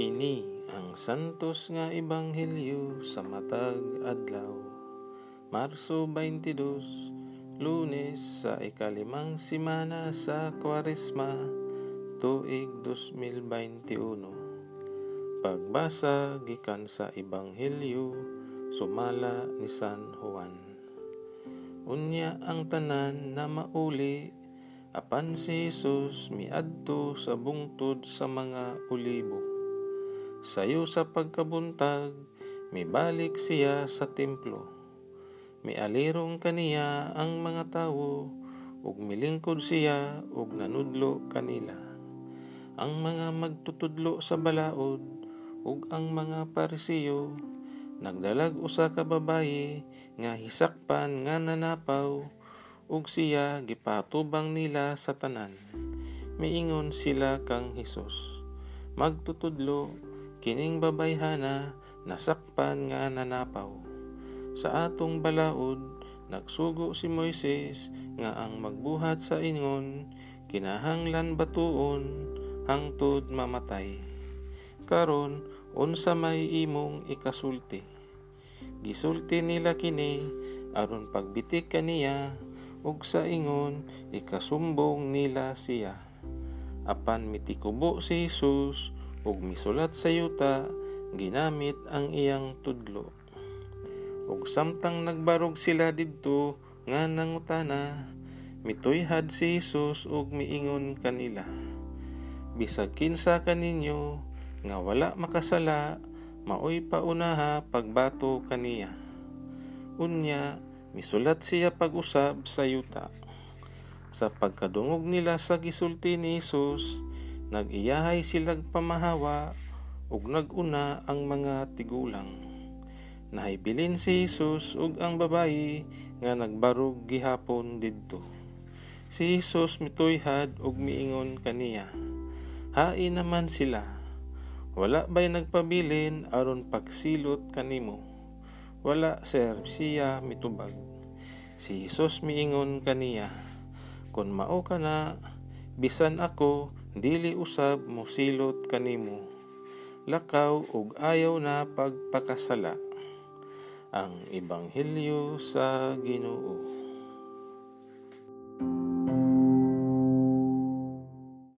Kini ang santos nga ebanghelyo sa matag adlaw. Marso 22, Lunes sa ikalimang simana sa Kwaresma, tuig 2021. Pagbasa gikan sa ebanghelyo sumala ni San Juan. Unya ang tanan na mauli apan si Jesus miadto sa bungtod sa mga ulibo Sayo sa pagkabuntag, mibalik siya sa templo. Mialirong kaniya ang mga tawo, ug milingkod siya ug nanudlo kanila. Ang mga magtutudlo sa balaod, ug ang mga parisiyo, nagdalag usa ka babayi nga hisakpan nga nanapaw, ug siya gipatubang nila sa tanan. Miingon sila kang Hesus. Magtutudlo kining babayhana nasakpan nga nanapaw. Sa atong balaod, nagsugo si Moises nga ang magbuhat sa ingon, kinahanglan batuon, hangtod mamatay. Karon, unsa may imong ikasulti. Gisulti nila kini, aron pagbitik kaniya, ug sa ingon, ikasumbong nila siya. Apan mitikubo si Jesus, ug misulat sa yuta ginamit ang iyang tudlo. Ug samtang nagbarog sila didto nga nangutana mituyhad si Jesus ug miingon kanila bisag kinsa kaninyo nga wala makasala maoy paunaha pagbato kaniya. Unya misulat siya pag-usab sa yuta. Sa pagkadungog nila sa gisulti ni Jesus Nag-iyahay silag pamahawa ug naguna ang mga tigulang. Nahibilin si Jesus ug ang babayi nga nagbarog gihapon didto. Si Jesus mituyhad ug miingon kaniya, Hain naman sila. Wala ba'y nagpabilin aron pagsilot kanimo? Wala sir, siya mitubag. Si Jesus miingon kaniya, Kun mao ka na, bisan ako, dili usab mosilot kanimo. Lakaw ug ayaw na pagpakasala. Ang ebanghelyo sa Ginoo